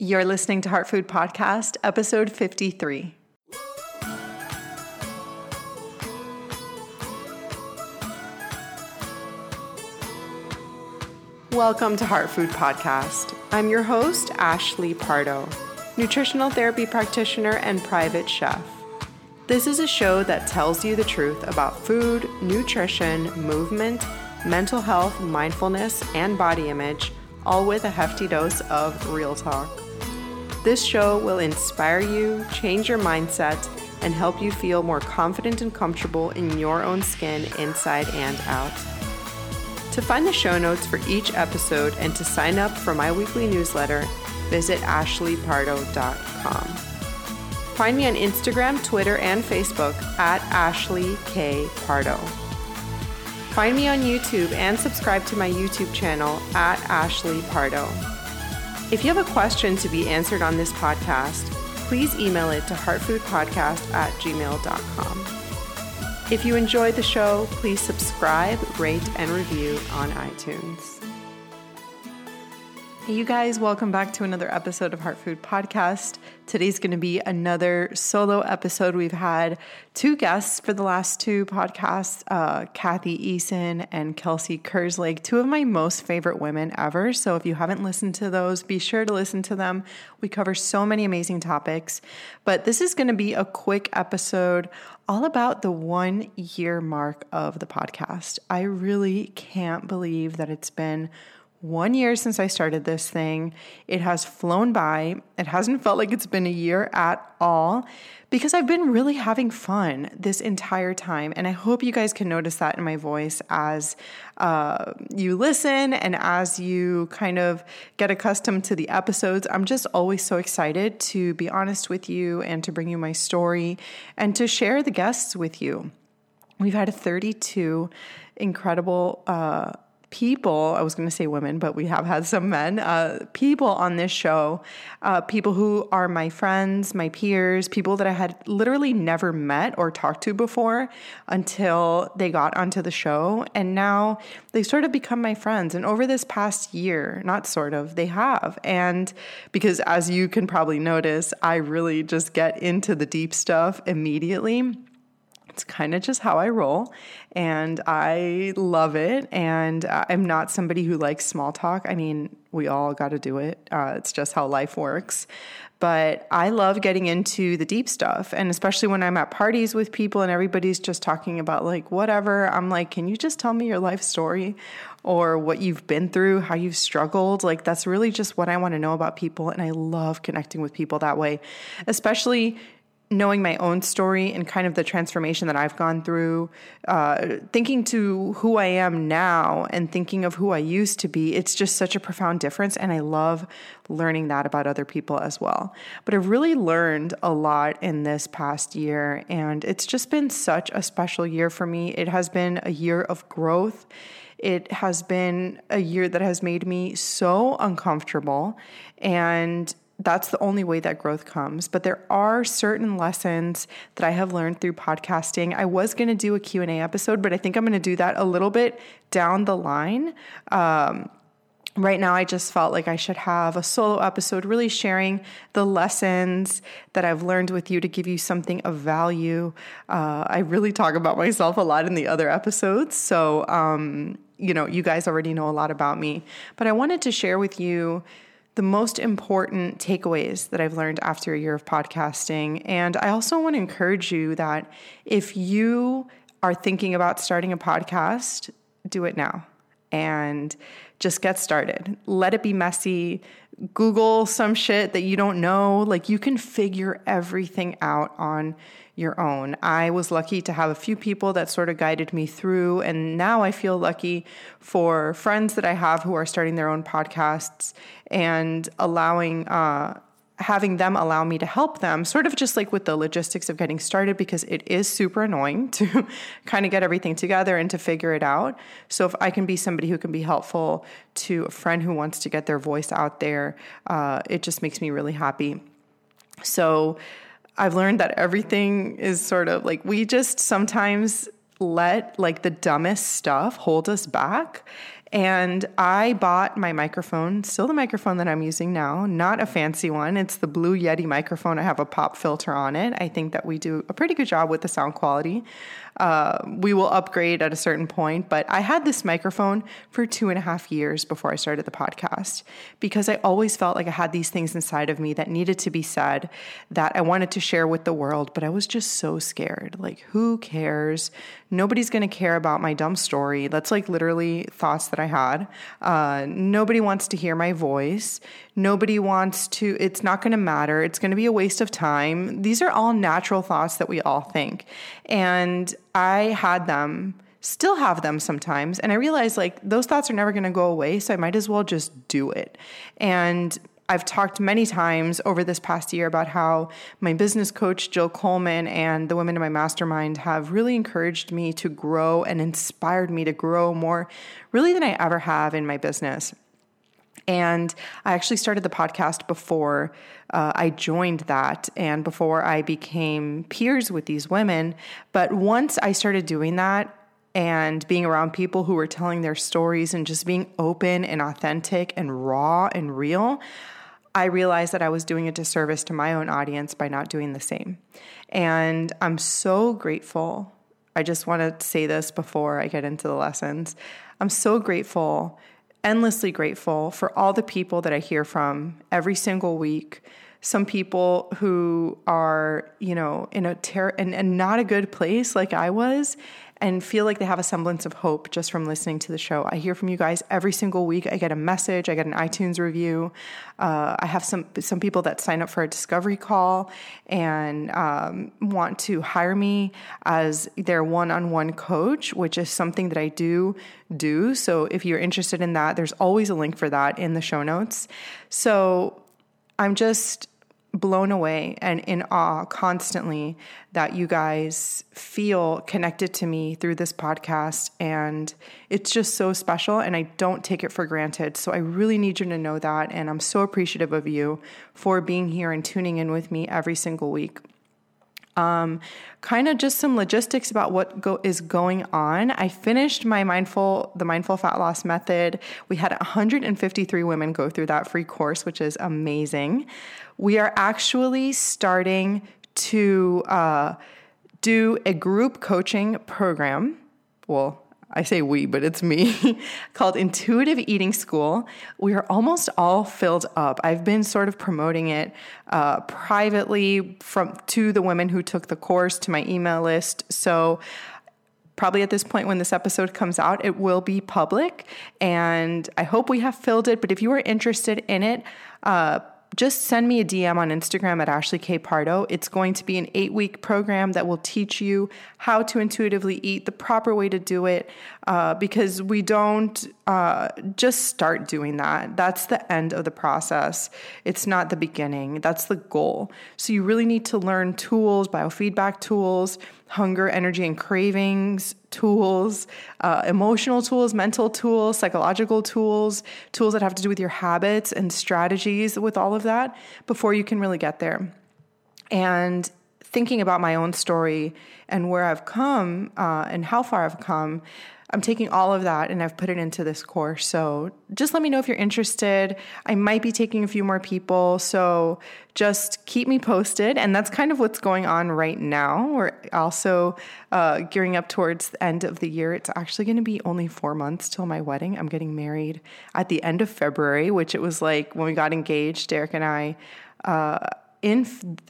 You're listening to Heart Food Podcast, episode 53. Welcome to Heart Food Podcast. I'm your host, Ashley Pardo, nutritional therapy practitioner and private chef. This is a show that tells you the truth about food, nutrition, movement, mental health, mindfulness, and body image, all with a hefty dose of real talk. This show will inspire you, change your mindset, and help you feel more confident and comfortable in your own skin inside and out. To find the show notes for each episode and to sign up for my weekly newsletter, visit ashleypardo.com. Find me on Instagram, Twitter, and Facebook at Ashley K. Pardo. Find me on YouTube and subscribe to my YouTube channel at Ashley Pardo. If you have a question to be answered on this podcast, please email it to heartfoodpodcast at gmail.com. If you enjoyed the show, please subscribe, rate, and review on iTunes. Hey, you guys, welcome back to another episode of Heart Food Podcast. Today's going to be another solo episode. We've had two guests for the last two podcasts uh, Kathy Eason and Kelsey Kerslake, two of my most favorite women ever. So if you haven't listened to those, be sure to listen to them. We cover so many amazing topics. But this is going to be a quick episode all about the one year mark of the podcast. I really can't believe that it's been one year since I started this thing. It has flown by. It hasn't felt like it's been a year at all because I've been really having fun this entire time. And I hope you guys can notice that in my voice as uh, you listen and as you kind of get accustomed to the episodes. I'm just always so excited to be honest with you and to bring you my story and to share the guests with you. We've had 32 incredible uh, people, I was going to say women, but we have had some men, uh, people on this show, uh, people who are my friends, my peers, people that I had literally never met or talked to before until they got onto the show. And now they sort of become my friends. And over this past year, not sort of, they have. And because as you can probably notice, I really just get into the deep stuff immediately it's kind of just how I roll and I love it. And I'm not somebody who likes small talk. I mean, we all got to do it, uh, it's just how life works. But I love getting into the deep stuff. And especially when I'm at parties with people and everybody's just talking about like whatever, I'm like, can you just tell me your life story or what you've been through, how you've struggled? Like, that's really just what I want to know about people. And I love connecting with people that way, especially knowing my own story and kind of the transformation that I've gone through, uh, thinking to who I am now and thinking of who I used to be, it's just such a profound difference. And I love learning that about other people as well. But I've really learned a lot in this past year, and it's just been such a special year for me. It has been a year of growth. It has been a year that has made me so uncomfortable and that's the only way that growth comes. But there are certain lessons that i have learned through podcasting. I was going to do a q&a episode but i think i'm going to do that a little bit down the line. Um, right now i just felt like i should have a solo episode really sharing the lessons that i've learned with you to give you something of value. Uh, i really talk about myself a lot in the other episodes so um, you know you guys already know a lot about me. But i wanted to share with you the most important takeaways that I've learned after a year of podcasting. And I also want to encourage you that if you are thinking about starting a podcast, do it now and just get started. Let it be messy. Google some shit that you don't know. Like you can figure everything out on your own. I was lucky to have a few people that sort of guided me through, and now I feel lucky for friends that I have who are starting their own podcasts and allowing, uh, having them allow me to help them, sort of just like with the logistics of getting started, because it is super annoying to kind of get everything together and to figure it out. So, if I can be somebody who can be helpful to a friend who wants to get their voice out there, uh, it just makes me really happy. So, I've learned that everything is sort of like we just sometimes let like the dumbest stuff hold us back And I bought my microphone, still the microphone that I'm using now, not a fancy one. It's the Blue Yeti microphone. I have a pop filter on it. I think that we do a pretty good job with the sound quality. Uh, we will upgrade at a certain point. But I had this microphone for two and a half years before I started the podcast because I always felt like I had these things inside of me that needed to be said that I wanted to share with the world, but I was just so scared. Like, who cares? Nobody's going to care about my dumb story. That's like literally thoughts that I had. Uh, nobody wants to hear my voice. Nobody wants to, it's not going to matter. It's going to be a waste of time. These are all natural thoughts that we all think. And I had them still have them sometimes. And I realized like those thoughts are never going to go away. So I might as well just do it. And I've talked many times over this past year about how my business coach, Jill Coleman, and the women in my mastermind have really encouraged me to grow and inspired me to grow more, really, than I ever have in my business. And I actually started the podcast before uh, I joined that and before I became peers with these women. But once I started doing that, and being around people who were telling their stories and just being open and authentic and raw and real, I realized that I was doing a disservice to my own audience by not doing the same. And I'm so grateful. I just want to say this before I get into the lessons. I'm so grateful, endlessly grateful for all the people that I hear from every single week. Some people who are, you know, in a ter- and, and not a good place like I was, and feel like they have a semblance of hope just from listening to the show. I hear from you guys every single week. I get a message, I get an iTunes review. Uh, I have some some people that sign up for a discovery call and um, want to hire me as their one-on-one coach, which is something that I do do. So if you're interested in that, there's always a link for that in the show notes. So I'm just blown away and in awe constantly that you guys feel connected to me through this podcast. And it's just so special, and I don't take it for granted. So I really need you to know that. And I'm so appreciative of you for being here and tuning in with me every single week. Um, kind of just some logistics about what go- is going on. I finished my mindful, the mindful fat loss method. We had 153 women go through that free course, which is amazing. We are actually starting to uh, do a group coaching program. Well, I say we, but it's me, called Intuitive Eating School. We are almost all filled up. I've been sort of promoting it uh, privately from to the women who took the course to my email list. So probably at this point when this episode comes out, it will be public, and I hope we have filled it. But if you are interested in it, uh, just send me a DM on Instagram at Ashley K. Pardo. It's going to be an eight week program that will teach you how to intuitively eat, the proper way to do it, uh, because we don't uh, just start doing that. That's the end of the process. It's not the beginning, that's the goal. So you really need to learn tools, biofeedback tools, hunger, energy, and cravings tools, uh, emotional tools, mental tools, psychological tools, tools that have to do with your habits and strategies with all of that before you can really get there. And thinking about my own story and where I've come uh, and how far I've come, I'm taking all of that and I've put it into this course. So just let me know if you're interested. I might be taking a few more people. So just keep me posted. And that's kind of what's going on right now. We're also uh, gearing up towards the end of the year. It's actually going to be only four months till my wedding. I'm getting married at the end of February, which it was like when we got engaged, Derek and I. Uh, in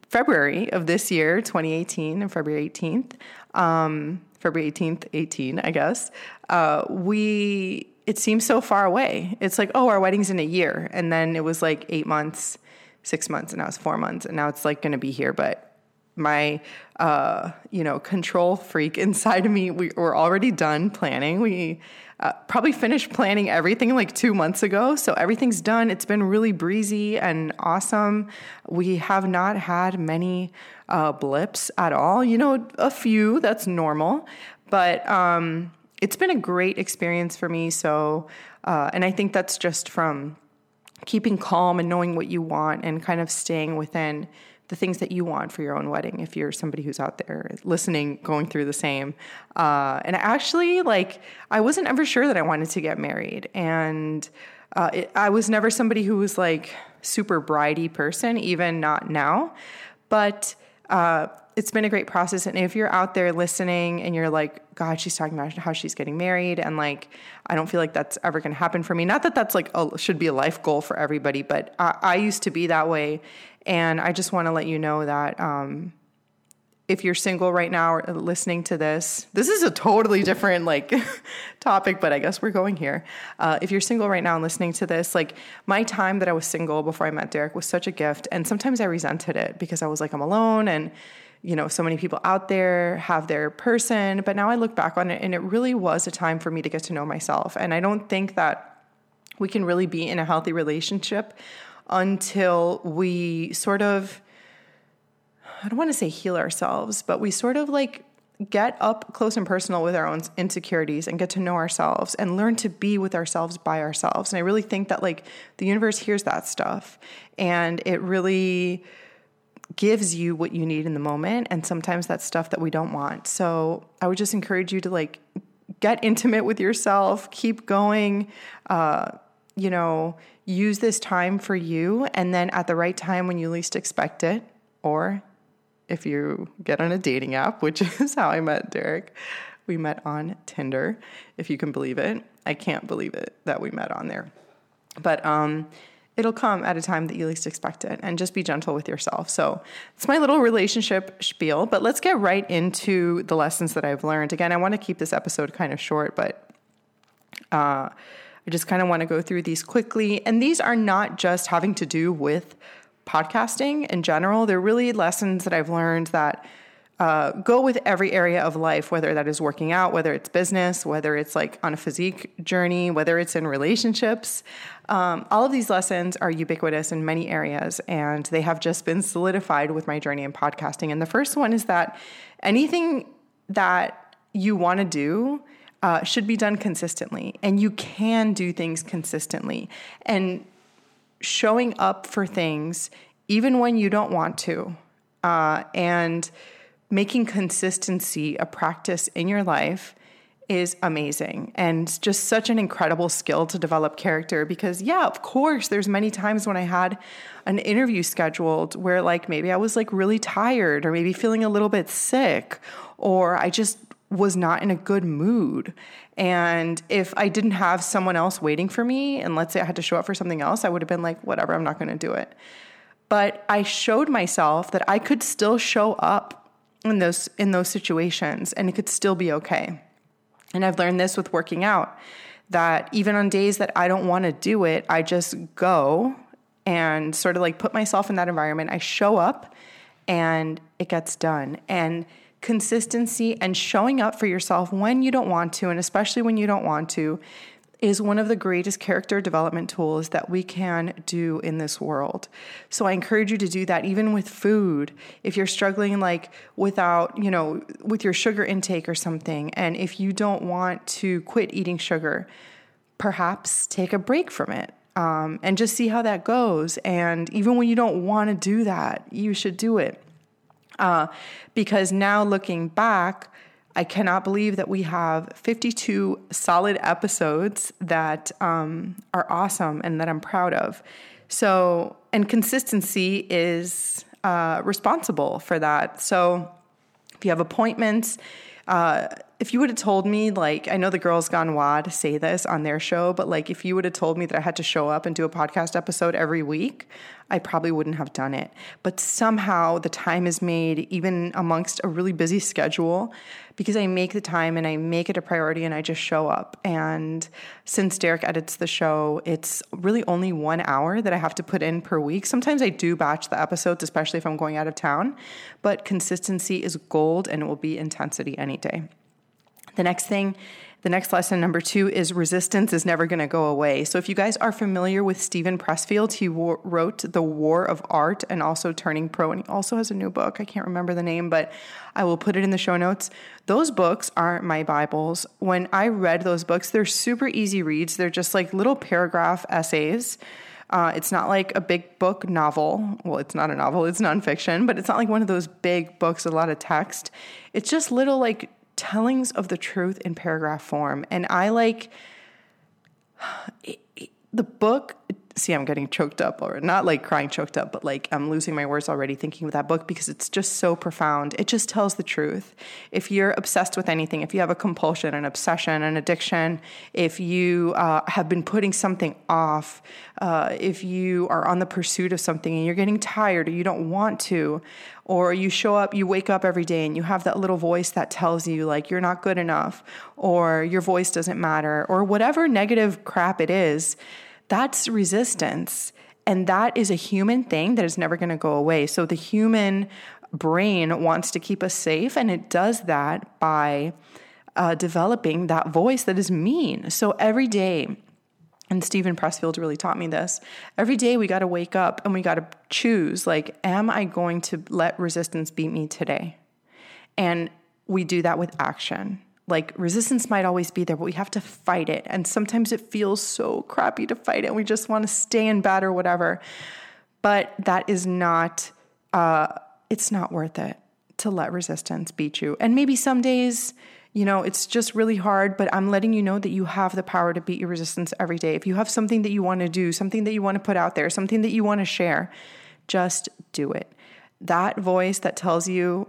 February of this year, 2018, and February 18th, um, February 18th, 18, I guess, uh, we, it seems so far away. It's like, oh, our wedding's in a year. And then it was like eight months, six months, and now it's four months. And now it's like going to be here. But my, uh, you know, control freak inside of me, we were already done planning. We, uh, probably finished planning everything like two months ago. So everything's done. It's been really breezy and awesome. We have not had many uh, blips at all. You know, a few, that's normal. But um, it's been a great experience for me. So, uh, and I think that's just from keeping calm and knowing what you want and kind of staying within the things that you want for your own wedding if you're somebody who's out there listening going through the same uh, and actually like i wasn't ever sure that i wanted to get married and uh, it, i was never somebody who was like super bridey person even not now but uh, it's been a great process. And if you're out there listening and you're like, God, she's talking about how she's getting married, and like, I don't feel like that's ever going to happen for me. Not that that's like a, should be a life goal for everybody, but I, I used to be that way. And I just want to let you know that um, if you're single right now or listening to this, this is a totally different like topic, but I guess we're going here. Uh, if you're single right now and listening to this, like my time that I was single before I met Derek was such a gift, and sometimes I resented it because I was like I'm alone and you know so many people out there have their person. But now I look back on it, and it really was a time for me to get to know myself. And I don't think that we can really be in a healthy relationship until we sort of I don't want to say heal ourselves, but we sort of like get up close and personal with our own insecurities and get to know ourselves and learn to be with ourselves by ourselves. And I really think that like the universe hears that stuff and it really gives you what you need in the moment and sometimes that's stuff that we don't want. So I would just encourage you to like get intimate with yourself, keep going, uh, you know, use this time for you and then at the right time when you least expect it or if you get on a dating app, which is how I met Derek. We met on Tinder, if you can believe it. I can't believe it that we met on there. But um, it'll come at a time that you least expect it and just be gentle with yourself. So it's my little relationship spiel, but let's get right into the lessons that I've learned. Again, I want to keep this episode kind of short, but uh, I just kind of want to go through these quickly. And these are not just having to do with podcasting in general. They're really lessons that I've learned that uh, go with every area of life, whether that is working out, whether it's business, whether it's like on a physique journey, whether it's in relationships. Um, all of these lessons are ubiquitous in many areas, and they have just been solidified with my journey in podcasting. And the first one is that anything that you want to do, uh, should be done consistently, and you can do things consistently. And showing up for things even when you don't want to, uh, and making consistency a practice in your life is amazing and just such an incredible skill to develop character because yeah of course there's many times when i had an interview scheduled where like maybe i was like really tired or maybe feeling a little bit sick or i just was not in a good mood and if I didn't have someone else waiting for me, and let's say I had to show up for something else, I would have been like, whatever, I'm not going to do it. But I showed myself that I could still show up in those in those situations and it could still be okay. And I've learned this with working out that even on days that I don't want to do it, I just go and sort of like put myself in that environment. I show up and it gets done. And consistency and showing up for yourself when you don't want to, and especially when you don't want to, is one of the greatest character development tools that we can do in this world. So I encourage you to do that even with food. If you're struggling like without, you know, with your sugar intake or something, and if you don't want to quit eating sugar, perhaps take a break from it. Um, and just see how that goes. And even when you don't want to do that, you should do it. Uh, because now looking back, I cannot believe that we have 52 solid episodes that um, are awesome and that I'm proud of. So, and consistency is uh, responsible for that. So, if you have appointments, uh, if you would have told me, like, I know the Girls Gone WOD say this on their show, but like, if you would have told me that I had to show up and do a podcast episode every week, I probably wouldn't have done it. But somehow the time is made, even amongst a really busy schedule, because I make the time and I make it a priority and I just show up. And since Derek edits the show, it's really only one hour that I have to put in per week. Sometimes I do batch the episodes, especially if I'm going out of town, but consistency is gold and it will be intensity any day. The next thing the next lesson, number two, is resistance is never going to go away. So, if you guys are familiar with Steven Pressfield, he wrote The War of Art and also Turning Pro, and he also has a new book. I can't remember the name, but I will put it in the show notes. Those books are my Bibles. When I read those books, they're super easy reads. They're just like little paragraph essays Uh, it's not like a big book novel. Well, it's not a novel, it's nonfiction, but it's not like one of those big books a lot of text. It's just little like tellings of the truth in paragraph form. And I like it, it, the book see i'm getting choked up or not like crying choked up but like i'm losing my words already thinking of that book because it's just so profound. It just tells the truth. If you're obsessed with anything if you have a compulsion an obsession an addiction if you uh, have been putting something off uh, if you are on the pursuit of something and you're getting tired or you don't want to or you show up you wake up every day and you have that little voice that tells you like you're not good enough or your voice doesn't matter or whatever negative crap it is that's resistance. And that is a human thing that is never going to go away. So the human brain wants to keep us safe, and it does that by uh, developing that voice that is mean. So every day, and Steven Pressfield really taught me this. Every day we got to wake up and we got to choose like, am I going to let resistance beat me today? And we do that with action like resistance might always be there, but we have to fight it. And sometimes it feels so crappy to fight it. We just want to stay in bed or whatever. But that is not, uh, it's not worth it to let resistance beat you. And maybe some days, you know, it's just really hard, but I'm letting you know that you have the power to beat your resistance every day. If you have something that you want to do, something that you want to put out there, something that you want to share, just do it. That voice that tells you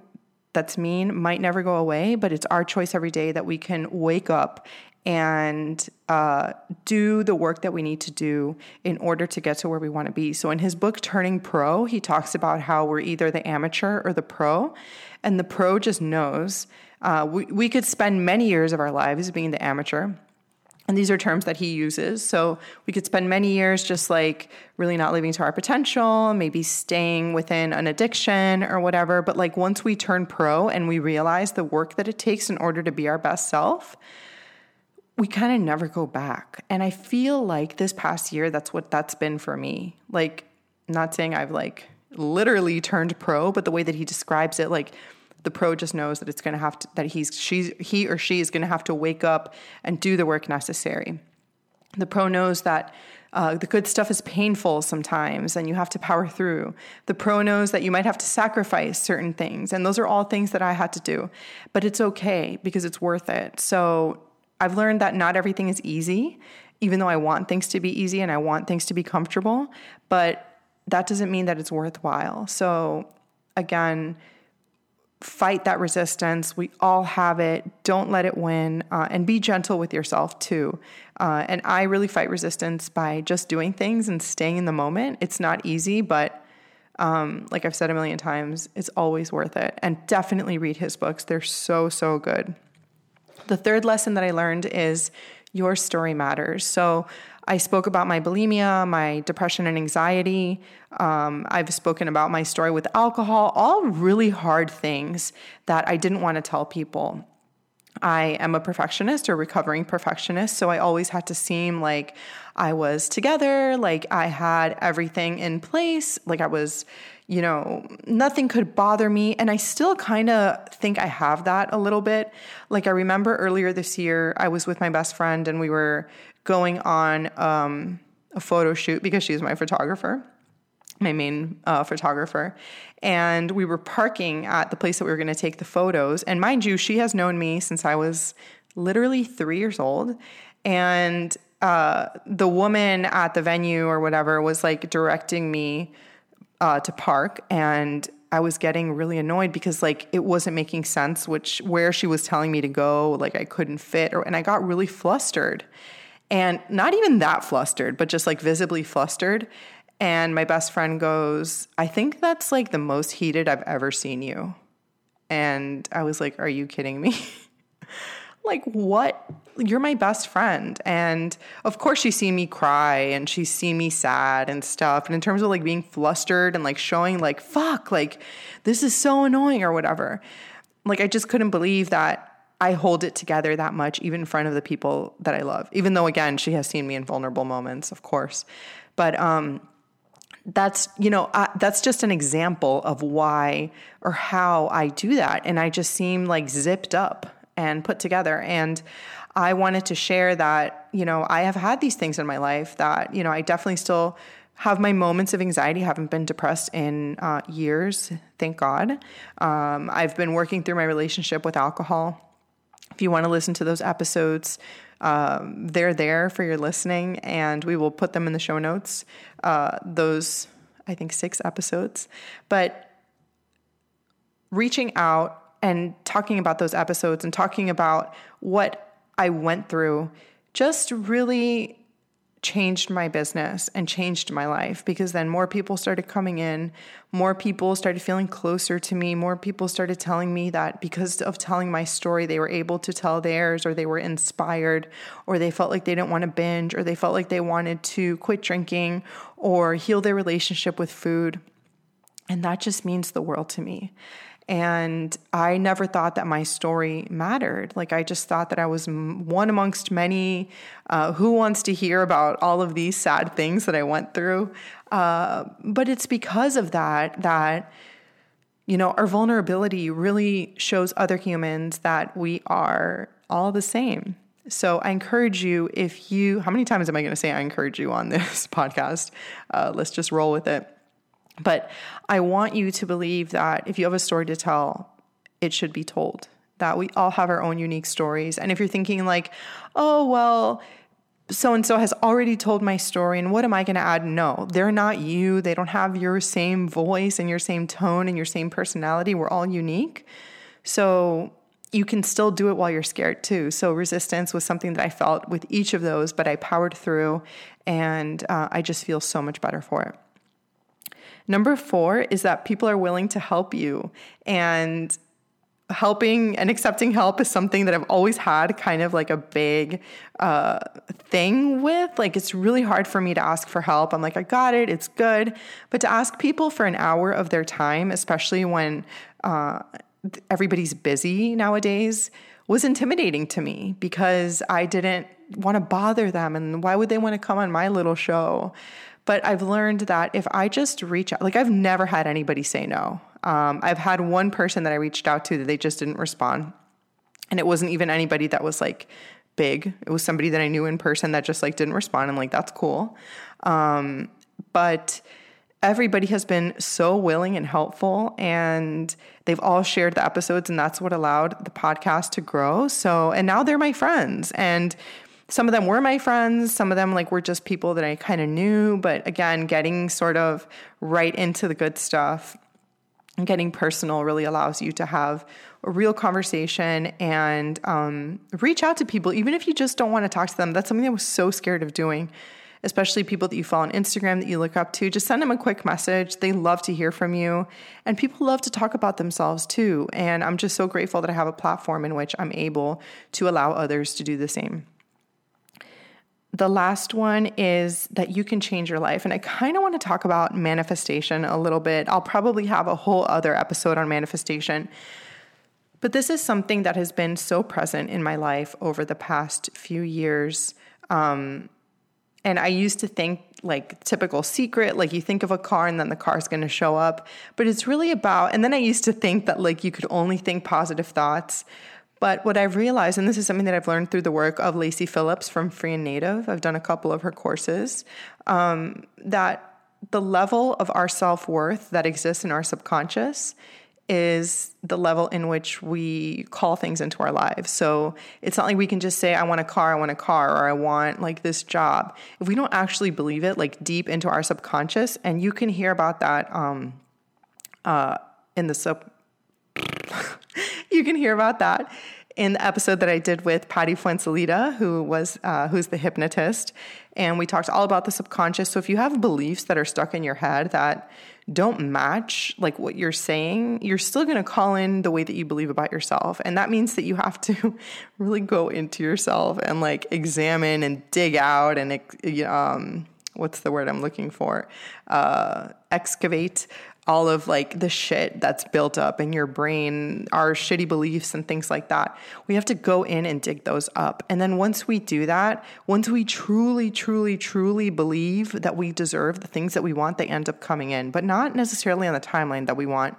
that's mean might never go away, but it's our choice every day that we can wake up and uh, do the work that we need to do in order to get to where we want to be. So, in his book, Turning Pro, he talks about how we're either the amateur or the pro, and the pro just knows. Uh, we, we could spend many years of our lives being the amateur and these are terms that he uses. So we could spend many years just like really not living to our potential, maybe staying within an addiction or whatever. But like once we turn pro and we realize the work that it takes in order to be our best self, we kind of never go back. And I feel like this past year, that's what that's been for me. Like, not saying I've like literally turned pro, but the way that he describes it, like the pro just knows that it's going to have to that he's she's he or she is going to have to wake up and do the work necessary the pro knows that uh, the good stuff is painful sometimes and you have to power through. The pro knows that you might have to sacrifice certain things. And those are all things that I had to do. But it's okay because it's worth it. So I've learned that not everything is easy, even though I want things to be easy and I want things to be comfortable. But that doesn't mean that it's worthwhile. So again, fight that resistance. We all have it. Don't let it win. Uh, and be gentle with yourself too. Uh, and I really fight resistance by just doing things and staying in the moment. It's not easy, but um, like I've said a million times, it's always worth it. And definitely read his books, they're so, so good. The third lesson that I learned is your story matters. So I spoke about my bulimia, my depression and anxiety. Um, I've spoken about my story with alcohol, all really hard things that I didn't want to tell people. I am a perfectionist or recovering perfectionist, so I always had to seem like I was together, like I had everything in place, like I was, you know, nothing could bother me. And I still kind of think I have that a little bit. Like I remember earlier this year, I was with my best friend and we were going on um, a photo shoot because she's my photographer, my main uh, photographer. And we were parking at the place that we were going to take the photos. And mind you, she has known me since I was literally three years old. And uh, the woman at the venue or whatever was like directing me uh, to park. And I was getting really annoyed because like it wasn't making sense which where she was telling me to go like I couldn't fit or and I got really flustered and not even that flustered, but just like visibly flustered. And my best friend goes, I think that's like the most heated I've ever seen you. And I was like, Are you kidding me? like, what? You're my best friend. And of course, she's seen me cry and she's seen me sad and stuff. And in terms of like being flustered and like showing, like, fuck, like, this is so annoying or whatever. Like, I just couldn't believe that I hold it together that much, even in front of the people that I love. Even though, again, she has seen me in vulnerable moments, of course. But um, that's you know that's just an example of why or how I do that, and I just seem like zipped up and put together. And I wanted to share that you know I have had these things in my life that you know I definitely still have my moments of anxiety. Haven't been depressed in uh, years, thank God. Um, I've been working through my relationship with alcohol. If you want to listen to those episodes, um, they're there for your listening, and we will put them in the show notes. Uh, those, I think, six episodes. But reaching out and talking about those episodes and talking about what I went through just really changed my business and changed my life because then more people started coming in, more people started feeling closer to me, more people started telling me that because of telling my story, they were able to tell theirs or they were inspired or they felt like they didn't want to binge or they felt like they wanted to quit drinking or heal their relationship with food. And that just means the world to me. And I never thought that my story mattered. Like, I just thought that I was one amongst many. Uh, who wants to hear about all of these sad things that I went through? Uh, but it's because of that that, you know, our vulnerability really shows other humans that we are all the same. So I encourage you if you, how many times am I going to say I encourage you on this podcast? Uh, let's just roll with it. But I want you to believe that if you have a story to tell, it should be told. That we all have our own unique stories. And if you're thinking, like, oh, well, so and so has already told my story, and what am I going to add? No, they're not you. They don't have your same voice and your same tone and your same personality. We're all unique. So you can still do it while you're scared too. So resistance was something that I felt with each of those, but I powered through, and uh, I just feel so much better for it. Number four is that people are willing to help you. And helping and accepting help is something that I've always had kind of like a big uh, thing with. Like, it's really hard for me to ask for help. I'm like, I got it, it's good. But to ask people for an hour of their time, especially when uh, everybody's busy nowadays, was intimidating to me because I didn't want to bother them. And why would they want to come on my little show? But I've learned that if I just reach out, like I've never had anybody say no. Um, I've had one person that I reached out to that they just didn't respond. And it wasn't even anybody that was like big. It was somebody that I knew in person that just like didn't respond. I'm like, that's cool. Um, but everybody has been so willing and helpful and they've all shared the episodes and that's what allowed the podcast to grow so and now they're my friends and some of them were my friends some of them like were just people that i kind of knew but again getting sort of right into the good stuff and getting personal really allows you to have a real conversation and um, reach out to people even if you just don't want to talk to them that's something i was so scared of doing especially people that you follow on Instagram that you look up to, just send them a quick message. They love to hear from you. And people love to talk about themselves too. And I'm just so grateful that I have a platform in which I'm able to allow others to do the same. The last one is that you can change your life. And I kind of want to talk about manifestation a little bit. I'll probably have a whole other episode on manifestation. But this is something that has been so present in my life over the past few years. Um, and I used to think like typical secret, like you think of a car and then the car's going to show up. But it's really about, and then I used to think that like you could only think positive thoughts. But what I've realized, and this is something that I've learned through the work of Lacy Phillips from Free and Native, I've done a couple of her courses, um, that the level of our self worth that exists in our subconscious is the level in which we call things into our lives. So it's not like we can just say, I want a car, I want a car, or I want like this job. If we don't actually believe it, like deep into our subconscious, and you can hear about that um, uh, in the sub you can hear about that in the episode that I did with Patty Fuensalida, who was uh, who's the hypnotist, and we talked all about the subconscious. So if you have beliefs that are stuck in your head that don't match like what you're saying, you're still going to call in the way that you believe about yourself, and that means that you have to really go into yourself and like examine and dig out and um, what's the word I'm looking for? Uh, excavate all of like the shit that's built up in your brain, our shitty beliefs and things like that. We have to go in and dig those up. And then once we do that, once we truly, truly, truly believe that we deserve the things that we want, they end up coming in, but not necessarily on the timeline that we want.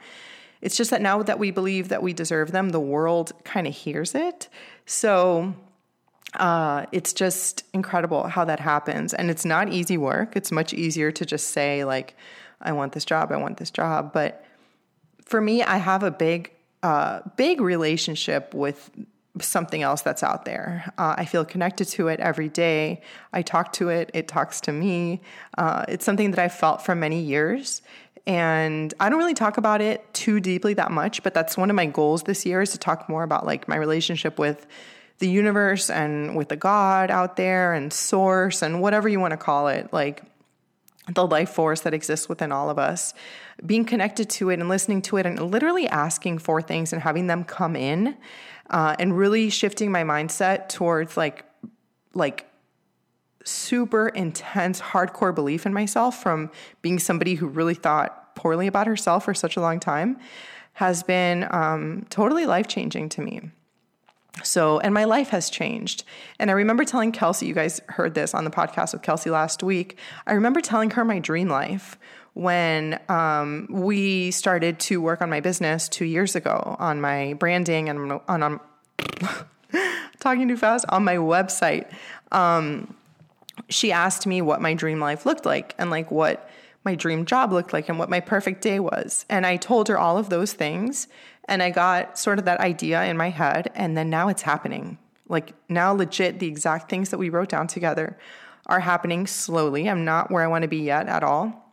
It's just that now that we believe that we deserve them, the world kind of hears it. So, uh, it's just incredible how that happens. And it's not easy work. It's much easier to just say, like, I want this job, I want this job. But for me, I have a big, uh, big relationship with something else that's out there. Uh, I feel connected to it every day. I talk to it, it talks to me. Uh, it's something that I've felt for many years. And I don't really talk about it too deeply that much, but that's one of my goals this year is to talk more about like my relationship with the universe and with the God out there and source and whatever you want to call it. Like, the life force that exists within all of us, being connected to it and listening to it and literally asking for things and having them come in uh, and really shifting my mindset towards like like super intense hardcore belief in myself from being somebody who really thought poorly about herself for such a long time has been um, totally life changing to me so, and my life has changed. And I remember telling Kelsey, you guys heard this on the podcast with Kelsey last week. I remember telling her my dream life when um, we started to work on my business two years ago on my branding and on, on talking too fast on my website. Um, she asked me what my dream life looked like and like what my dream job looked like and what my perfect day was. And I told her all of those things. And I got sort of that idea in my head. And then now it's happening. Like now, legit, the exact things that we wrote down together are happening slowly. I'm not where I want to be yet at all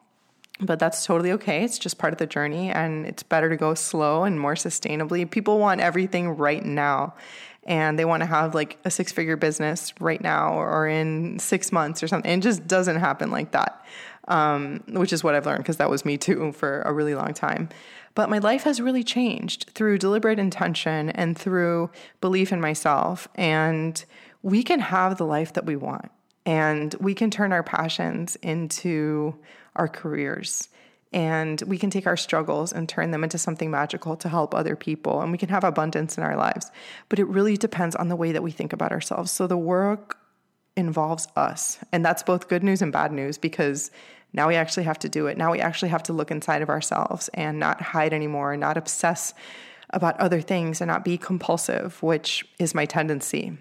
but that's totally okay. It's just part of the journey, and it's better to go slow and more sustainably. People want everything right now, and they want to have like a six figure business right now or in six months or something. It just doesn't happen like that, um, which is what I've learned because that was me too for a really long time. But my life has really changed through deliberate intention and through belief in myself. And we can have the life that we want, and we can turn our passions into our careers. And we can take our struggles and turn them into something magical to help other people. And we can have abundance in our lives. But it really depends on the way that we think about ourselves. So the work involves us. And that's both good news and bad news because now we actually have to do it. Now we actually have to look inside of ourselves and not hide anymore and not obsess about other things and not be compulsive, which is my tendency.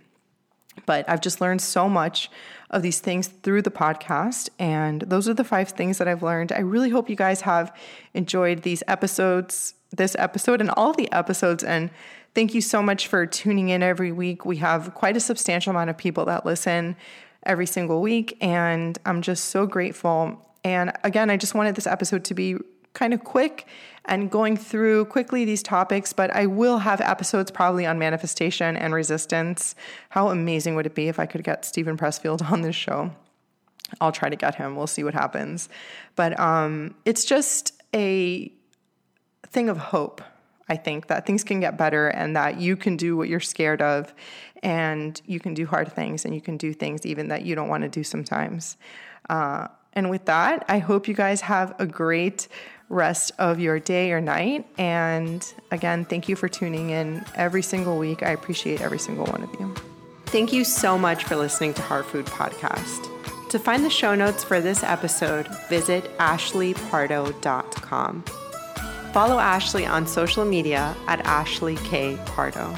But I've just learned so much of these things through the podcast. And those are the five things that I've learned. I really hope you guys have enjoyed these episodes, this episode, and all the episodes. And thank you so much for tuning in every week. We have quite a substantial amount of people that listen every single week. And I'm just so grateful. And again, I just wanted this episode to be kind of quick and going through quickly these topics, but I will have episodes probably on manifestation and resistance. How amazing would it be if I could get Steven Pressfield on this show? I'll try to get him. We'll see what happens. But um, it's just a thing of hope. I think that things can get better and that you can do what you're scared of and you can do hard things and you can do things even that you don't want to do sometimes. Uh, and with that, I hope you guys have a great rest of your day or night. And again, thank you for tuning in every single week. I appreciate every single one of you. Thank you so much for listening to Heart Food Podcast. To find the show notes for this episode, visit ashleypardo.com. Follow Ashley on social media at Ashley K. Pardo.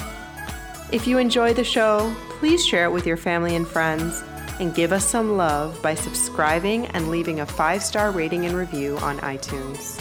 If you enjoy the show, please share it with your family and friends and give us some love by subscribing and leaving a five star rating and review on iTunes.